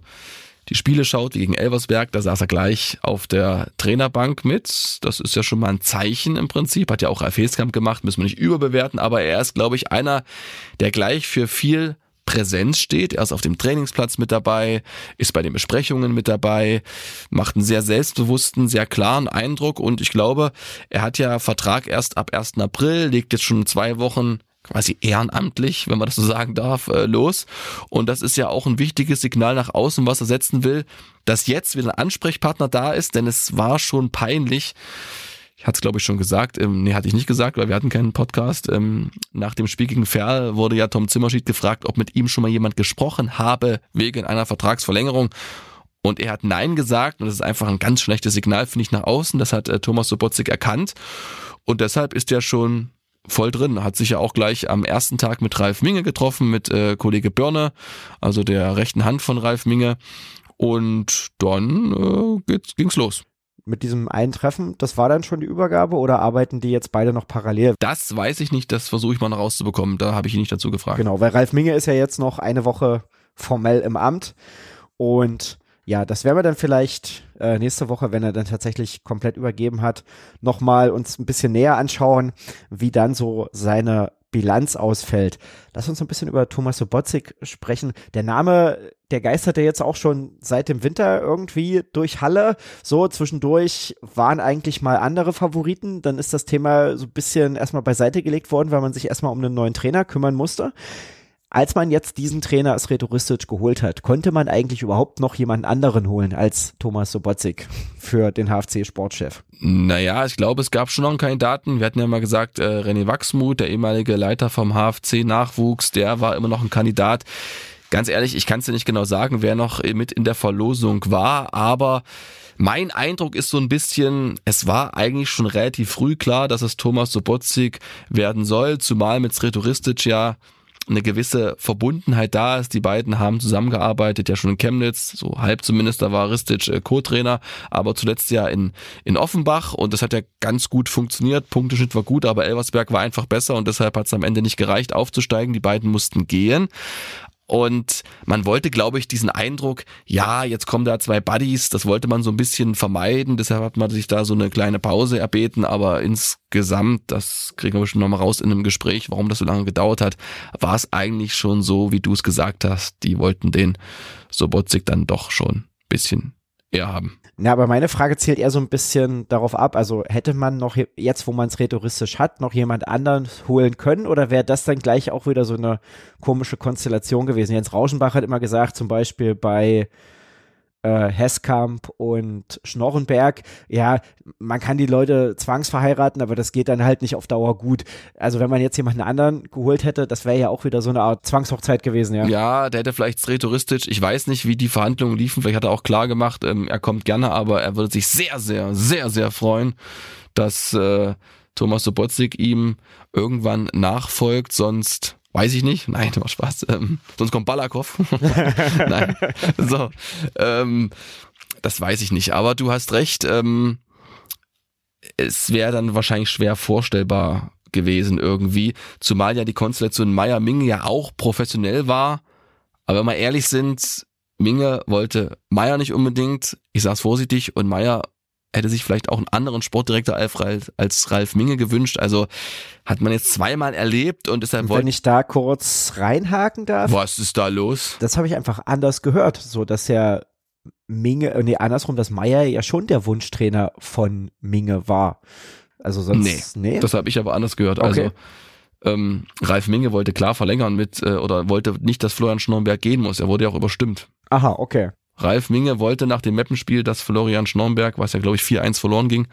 die Spiele schaut, wie gegen Elversberg, da saß er gleich auf der Trainerbank mit. Das ist ja schon mal ein Zeichen im Prinzip. Hat ja auch Ralf Heskamp gemacht, müssen wir nicht überbewerten, aber er ist, glaube ich, einer, der gleich für viel Präsenz steht. Er ist auf dem Trainingsplatz mit dabei, ist bei den Besprechungen mit dabei, macht einen sehr selbstbewussten, sehr klaren Eindruck und ich glaube, er hat ja Vertrag erst ab 1. April, legt jetzt schon zwei Wochen quasi ehrenamtlich, wenn man das so sagen darf, äh, los. Und das ist ja auch ein wichtiges Signal nach außen, was er setzen will, dass jetzt wieder ein Ansprechpartner da ist, denn es war schon peinlich. Ich hatte es, glaube ich, schon gesagt. Ähm, nee, hatte ich nicht gesagt, weil wir hatten keinen Podcast. Ähm, nach dem Spiel gegen Ferl wurde ja Tom Zimmerschied gefragt, ob mit ihm schon mal jemand gesprochen habe wegen einer Vertragsverlängerung. Und er hat Nein gesagt und das ist einfach ein ganz schlechtes Signal, finde ich, nach außen. Das hat äh, Thomas Sobotzig erkannt. Und deshalb ist er schon voll drin. Hat sich ja auch gleich am ersten Tag mit Ralf Minge getroffen, mit äh, Kollege Börne, also der rechten Hand von Ralf Minge. Und dann äh, ging's los. Mit diesem einen Treffen, das war dann schon die Übergabe oder arbeiten die jetzt beide noch parallel? Das weiß ich nicht, das versuche ich mal noch rauszubekommen. Da habe ich ihn nicht dazu gefragt. Genau, weil Ralf Minge ist ja jetzt noch eine Woche formell im Amt und ja, das werden wir dann vielleicht äh, nächste Woche, wenn er dann tatsächlich komplett übergeben hat, nochmal uns ein bisschen näher anschauen, wie dann so seine Bilanz ausfällt. Lass uns ein bisschen über Thomas Sobotzig sprechen. Der Name, der geisterte jetzt auch schon seit dem Winter irgendwie durch Halle. So zwischendurch waren eigentlich mal andere Favoriten. Dann ist das Thema so ein bisschen erstmal beiseite gelegt worden, weil man sich erstmal um einen neuen Trainer kümmern musste. Als man jetzt diesen Trainer als Rhetoristisch geholt hat, konnte man eigentlich überhaupt noch jemanden anderen holen als Thomas Sobotzig für den HFC-Sportchef? Naja, ich glaube, es gab schon noch einen Kandidaten. Wir hatten ja mal gesagt, äh, René Wachsmuth, der ehemalige Leiter vom HFC-Nachwuchs, der war immer noch ein Kandidat. Ganz ehrlich, ich kann es dir nicht genau sagen, wer noch mit in der Verlosung war, aber mein Eindruck ist so ein bisschen, es war eigentlich schon relativ früh klar, dass es Thomas Sobotzig werden soll, zumal mit Sretoristic ja eine gewisse Verbundenheit da ist. Die beiden haben zusammengearbeitet, ja schon in Chemnitz, so halb zumindest, da war Ristic äh, Co-Trainer, aber zuletzt ja in, in Offenbach und das hat ja ganz gut funktioniert. Punkteschnitt war gut, aber Elversberg war einfach besser und deshalb hat es am Ende nicht gereicht aufzusteigen. Die beiden mussten gehen. Und man wollte, glaube ich, diesen Eindruck, ja, jetzt kommen da zwei Buddies, das wollte man so ein bisschen vermeiden, deshalb hat man sich da so eine kleine Pause erbeten, aber insgesamt, das kriegen wir bestimmt nochmal raus in einem Gespräch, warum das so lange gedauert hat, war es eigentlich schon so, wie du es gesagt hast, die wollten den Sobotzig dann doch schon ein bisschen eher haben. Na, aber meine Frage zielt eher so ein bisschen darauf ab. Also hätte man noch jetzt, wo man es rhetoristisch hat, noch jemand anderen holen können oder wäre das dann gleich auch wieder so eine komische Konstellation gewesen? Jens Rauschenbach hat immer gesagt, zum Beispiel bei äh, Hesskamp und Schnorrenberg, ja, man kann die Leute zwangsverheiraten, aber das geht dann halt nicht auf Dauer gut. Also wenn man jetzt jemanden anderen geholt hätte, das wäre ja auch wieder so eine Art Zwangshochzeit gewesen, ja. Ja, der hätte vielleicht rhetoristisch, ich weiß nicht, wie die Verhandlungen liefen, vielleicht hat er auch klar gemacht, ähm, er kommt gerne, aber er würde sich sehr, sehr, sehr, sehr freuen, dass äh, Thomas Sobotzik ihm irgendwann nachfolgt, sonst weiß ich nicht. Nein, war Spaß. Ähm, sonst kommt Balakow. Nein. So. Ähm, das weiß ich nicht. Aber du hast recht. Ähm, es wäre dann wahrscheinlich schwer vorstellbar gewesen irgendwie. Zumal ja die Konstellation Meier-Minge ja auch professionell war. Aber wenn wir ehrlich sind, Minge wollte Meier nicht unbedingt. Ich sag's vorsichtig. Und Meier hätte sich vielleicht auch einen anderen Sportdirektor als Ralf Minge gewünscht. Also hat man jetzt zweimal erlebt und deshalb wollte. Wenn ich da kurz reinhaken darf. Was ist da los? Das habe ich einfach anders gehört, so dass ja Minge, äh, nee, andersrum, dass Meier ja schon der Wunschtrainer von Minge war. Also sonst, nee. nee? Das habe ich aber anders gehört. Also, okay. Also ähm, Ralf Minge wollte klar verlängern mit, äh, oder wollte nicht, dass Florian Schnornberg gehen muss. Er wurde ja auch überstimmt. Aha, okay. Ralf Minge wollte nach dem Mappenspiel, dass Florian Schnornberg, was ja glaube ich 4-1 verloren ging,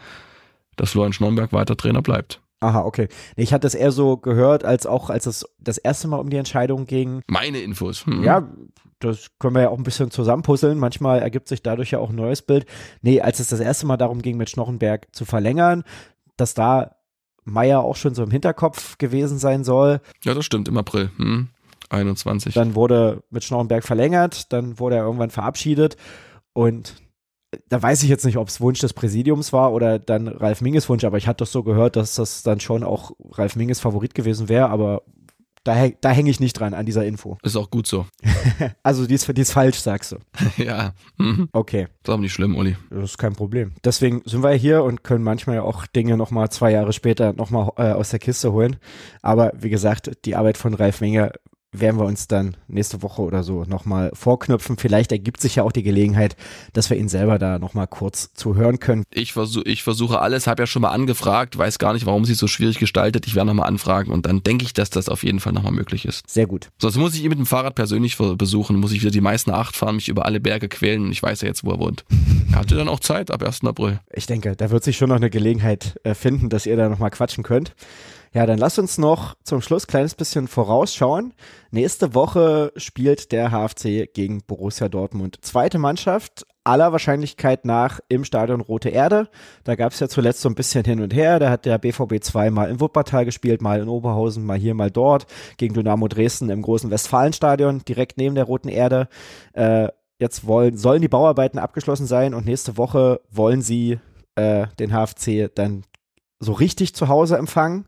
dass Florian Schnornberg weiter Trainer bleibt. Aha, okay. Ich hatte das eher so gehört, als auch als es das erste Mal um die Entscheidung ging. Meine Infos. Hm. Ja, das können wir ja auch ein bisschen zusammenpuzzeln. Manchmal ergibt sich dadurch ja auch ein neues Bild. Nee, als es das erste Mal darum ging, mit Schnochenberg zu verlängern, dass da Meier auch schon so im Hinterkopf gewesen sein soll. Ja, das stimmt, im April. Hm. 21. Dann wurde mit Schnochenberg verlängert, dann wurde er irgendwann verabschiedet und da weiß ich jetzt nicht, ob es Wunsch des Präsidiums war oder dann Ralf Minges Wunsch, aber ich hatte doch so gehört, dass das dann schon auch Ralf Minges Favorit gewesen wäre, aber da, da hänge ich nicht dran an dieser Info. Ist auch gut so. also die ist, die ist falsch, sagst du. ja. Mhm. Okay. Das ist auch nicht schlimm, Uli. Das ist kein Problem. Deswegen sind wir hier und können manchmal auch Dinge nochmal zwei Jahre später nochmal äh, aus der Kiste holen. Aber wie gesagt, die Arbeit von Ralf Menger werden wir uns dann nächste Woche oder so nochmal vorknüpfen. Vielleicht ergibt sich ja auch die Gelegenheit, dass wir ihn selber da nochmal kurz zuhören können. Ich, versuch, ich versuche alles, habe ja schon mal angefragt, weiß gar nicht, warum sie so schwierig gestaltet. Ich werde nochmal anfragen und dann denke ich, dass das auf jeden Fall nochmal möglich ist. Sehr gut. Sonst muss ich ihn mit dem Fahrrad persönlich besuchen, muss ich wieder die meisten acht fahren, mich über alle Berge quälen und ich weiß ja jetzt, wo er wohnt. Er hatte dann auch Zeit ab 1. April. Ich denke, da wird sich schon noch eine Gelegenheit äh, finden, dass ihr da nochmal quatschen könnt. Ja, dann lasst uns noch zum Schluss kleines bisschen vorausschauen. Nächste Woche spielt der HFC gegen Borussia Dortmund. Zweite Mannschaft, aller Wahrscheinlichkeit nach im Stadion Rote Erde. Da gab es ja zuletzt so ein bisschen hin und her. Da hat der BVB zweimal in Wuppertal gespielt, mal in Oberhausen, mal hier, mal dort. Gegen Dynamo Dresden im großen Westfalenstadion, direkt neben der Roten Erde. Äh, jetzt wollen, sollen die Bauarbeiten abgeschlossen sein und nächste Woche wollen sie äh, den HFC dann so richtig zu Hause empfangen.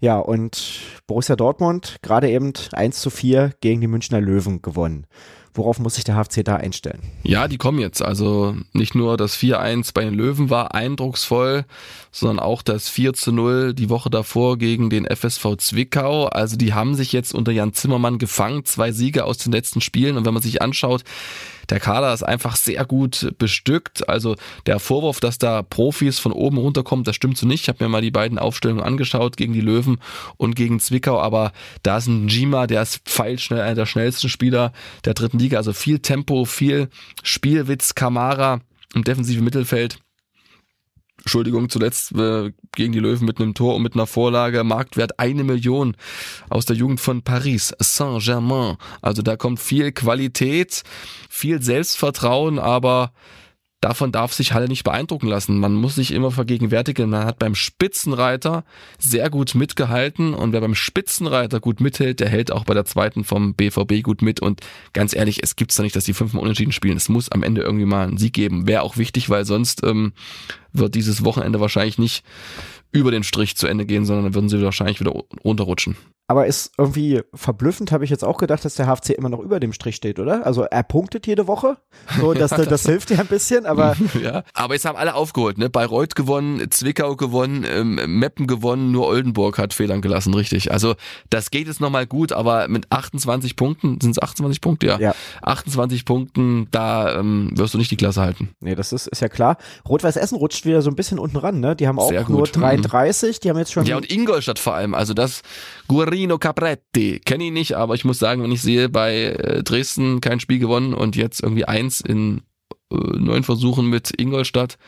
Ja, und Borussia Dortmund gerade eben 1 zu 4 gegen die Münchner Löwen gewonnen. Worauf muss sich der HFC da einstellen? Ja, die kommen jetzt. Also nicht nur das 4-1 bei den Löwen war eindrucksvoll, sondern auch das 4 0 die Woche davor gegen den FSV Zwickau. Also die haben sich jetzt unter Jan Zimmermann gefangen, zwei Siege aus den letzten Spielen. Und wenn man sich anschaut, der Kader ist einfach sehr gut bestückt. Also der Vorwurf, dass da Profis von oben runterkommen, das stimmt so nicht. Ich habe mir mal die beiden Aufstellungen angeschaut gegen die Löwen und gegen Zwickau, aber da ist ein Jima, der ist pfeilschnell, einer der schnellsten Spieler der dritten Liga. Also viel Tempo, viel Spielwitz, Kamara im defensiven Mittelfeld. Entschuldigung, zuletzt äh, gegen die Löwen mit einem Tor und mit einer Vorlage, Marktwert eine Million aus der Jugend von Paris, Saint-Germain. Also da kommt viel Qualität, viel Selbstvertrauen, aber davon darf sich Halle nicht beeindrucken lassen. Man muss sich immer vergegenwärtigen, man hat beim Spitzenreiter sehr gut mitgehalten und wer beim Spitzenreiter gut mithält, der hält auch bei der zweiten vom BVB gut mit und ganz ehrlich, es gibt's da nicht, dass die fünfmal unentschieden spielen. Es muss am Ende irgendwie mal einen Sieg geben. Wäre auch wichtig, weil sonst ähm, wird dieses Wochenende wahrscheinlich nicht über den Strich zu Ende gehen, sondern dann würden sie wahrscheinlich wieder runterrutschen. Aber ist irgendwie verblüffend, habe ich jetzt auch gedacht, dass der HFC immer noch über dem Strich steht, oder? Also er punktet jede Woche. So, das, das hilft ja ein bisschen, aber. ja, aber jetzt haben alle aufgeholt, ne? Bayreuth gewonnen, Zwickau gewonnen, ähm, Meppen gewonnen, nur Oldenburg hat Fehlern gelassen, richtig. Also das geht jetzt nochmal gut, aber mit 28 Punkten, sind es 28 Punkte, ja. ja. 28 Punkten, da ähm, wirst du nicht die Klasse halten. Nee, das ist, ist ja klar. Rot-Weiß Essen rutscht wieder so ein bisschen unten ran, ne? Die haben auch nur 33, die haben jetzt schon. Ja, und Ingolstadt vor allem, also das Guarino Capretti, kenne ich nicht, aber ich muss sagen, wenn ich sehe, bei äh, Dresden kein Spiel gewonnen und jetzt irgendwie eins in äh, neun Versuchen mit Ingolstadt,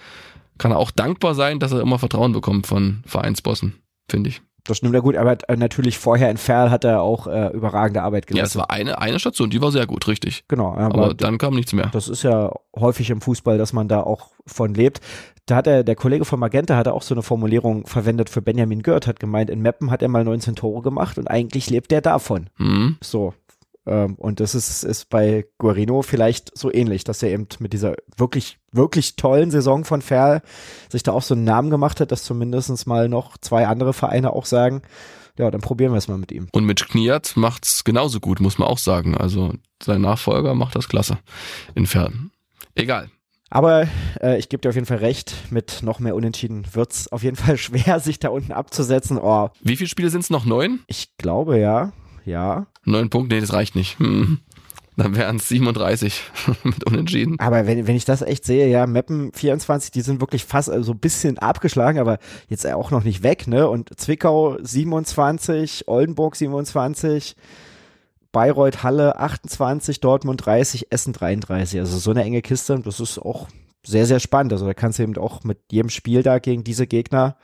kann er auch dankbar sein, dass er immer Vertrauen bekommt von Vereinsbossen, finde ich. Das stimmt ja gut, aber äh, natürlich vorher in Ferl hat er auch äh, überragende Arbeit geleistet. Ja, es war eine, eine Station, die war sehr gut, richtig. Genau. Aber, aber dann kam nichts mehr. Das ist ja häufig im Fußball, dass man da auch von lebt. Da hat er, der Kollege von Magenta hat auch so eine Formulierung verwendet für Benjamin Gört, hat gemeint, in Meppen hat er mal 19 Tore gemacht und eigentlich lebt er davon. Mhm. So. Ähm, und das ist, ist bei Guarino vielleicht so ähnlich, dass er eben mit dieser wirklich, wirklich tollen Saison von Ferl sich da auch so einen Namen gemacht hat, dass zumindest mal noch zwei andere Vereine auch sagen, ja, dann probieren wir es mal mit ihm. Und mit Kniat macht's genauso gut, muss man auch sagen. Also sein Nachfolger macht das klasse in Ferl. Egal. Aber äh, ich gebe dir auf jeden Fall recht, mit noch mehr Unentschieden wird's auf jeden Fall schwer, sich da unten abzusetzen. Oh, Wie viele Spiele sind's noch? Neun? ich glaube ja, ja. Neun Punkte? Nee, das reicht nicht. Hm. Dann wären es 37 mit Unentschieden. Aber wenn, wenn ich das echt sehe, ja, Meppen 24, die sind wirklich fast so also ein bisschen abgeschlagen, aber jetzt auch noch nicht weg, ne? Und Zwickau 27, Oldenburg 27, Bayreuth Halle 28, Dortmund 30, Essen 33. Also so eine enge Kiste, das ist auch sehr, sehr spannend. Also da kannst du eben auch mit jedem Spiel da gegen diese Gegner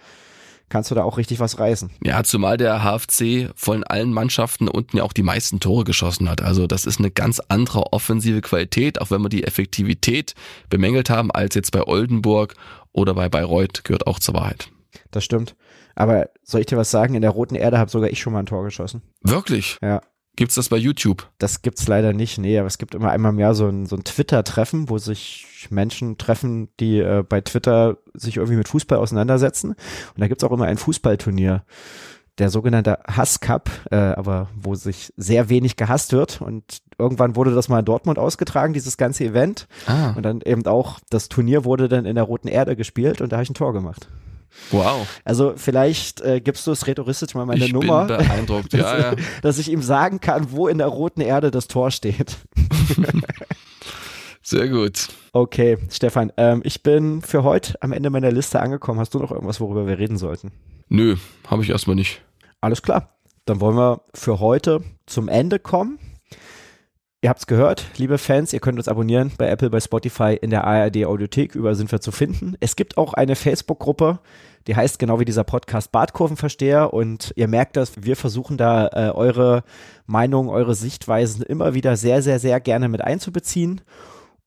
kannst du da auch richtig was reißen. Ja, zumal der HFC von allen Mannschaften unten ja auch die meisten Tore geschossen hat. Also das ist eine ganz andere offensive Qualität, auch wenn wir die Effektivität bemängelt haben, als jetzt bei Oldenburg oder bei Bayreuth, gehört auch zur Wahrheit. Das stimmt. Aber soll ich dir was sagen? In der Roten Erde habe sogar ich schon mal ein Tor geschossen. Wirklich? Ja. Gibt's das bei YouTube? Das gibt's leider nicht, nee, aber es gibt immer einmal im Jahr so ein, so ein Twitter-Treffen, wo sich Menschen treffen, die äh, bei Twitter sich irgendwie mit Fußball auseinandersetzen. Und da gibt's auch immer ein Fußballturnier, der sogenannte Hass-Cup, äh, aber wo sich sehr wenig gehasst wird. Und irgendwann wurde das mal in Dortmund ausgetragen, dieses ganze Event. Ah, Und dann eben auch, das Turnier wurde dann in der Roten Erde gespielt und da habe ich ein Tor gemacht. Wow. Also vielleicht äh, gibst du es rhetoristisch mal meine ich Nummer. bin beeindruckt. Ja, ja. dass ich ihm sagen kann, wo in der roten Erde das Tor steht. Sehr gut. Okay, Stefan, ähm, ich bin für heute am Ende meiner Liste angekommen. Hast du noch irgendwas, worüber wir reden sollten? Nö, habe ich erstmal nicht. Alles klar. Dann wollen wir für heute zum Ende kommen. Ihr habt's gehört, liebe Fans, ihr könnt uns abonnieren bei Apple, bei Spotify, in der ARD Audiothek, überall sind wir zu finden. Es gibt auch eine Facebook-Gruppe, die heißt genau wie dieser Podcast Bartkurvenversteher und ihr merkt das, wir versuchen da äh, eure Meinung, eure Sichtweisen immer wieder sehr, sehr, sehr gerne mit einzubeziehen.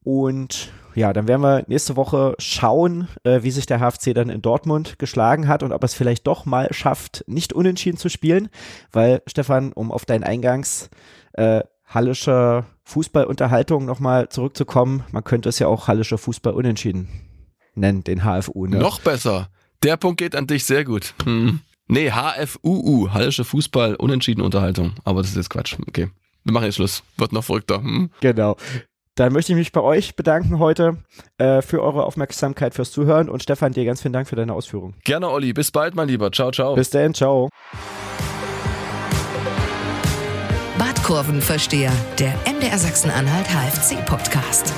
Und ja, dann werden wir nächste Woche schauen, äh, wie sich der HFC dann in Dortmund geschlagen hat und ob er es vielleicht doch mal schafft, nicht unentschieden zu spielen. Weil, Stefan, um auf deinen Eingangs äh, hallische Fußballunterhaltung nochmal zurückzukommen, man könnte es ja auch hallische Fußball unentschieden nennen, den HFU. Ne? Noch besser. Der Punkt geht an dich sehr gut. Hm. Nee, HFUU, Hallische Fußball, Unentschieden Unterhaltung. Aber das ist jetzt Quatsch. Okay. Wir machen jetzt Schluss. Wird noch verrückter. Hm. Genau. Dann möchte ich mich bei euch bedanken heute äh, für eure Aufmerksamkeit, fürs Zuhören und Stefan, dir ganz vielen Dank für deine Ausführungen. Gerne, Olli. Bis bald, mein Lieber. Ciao, ciao. Bis dann, ciao. Badkurvenversteher, der MDR Sachsen-Anhalt HFC-Podcast.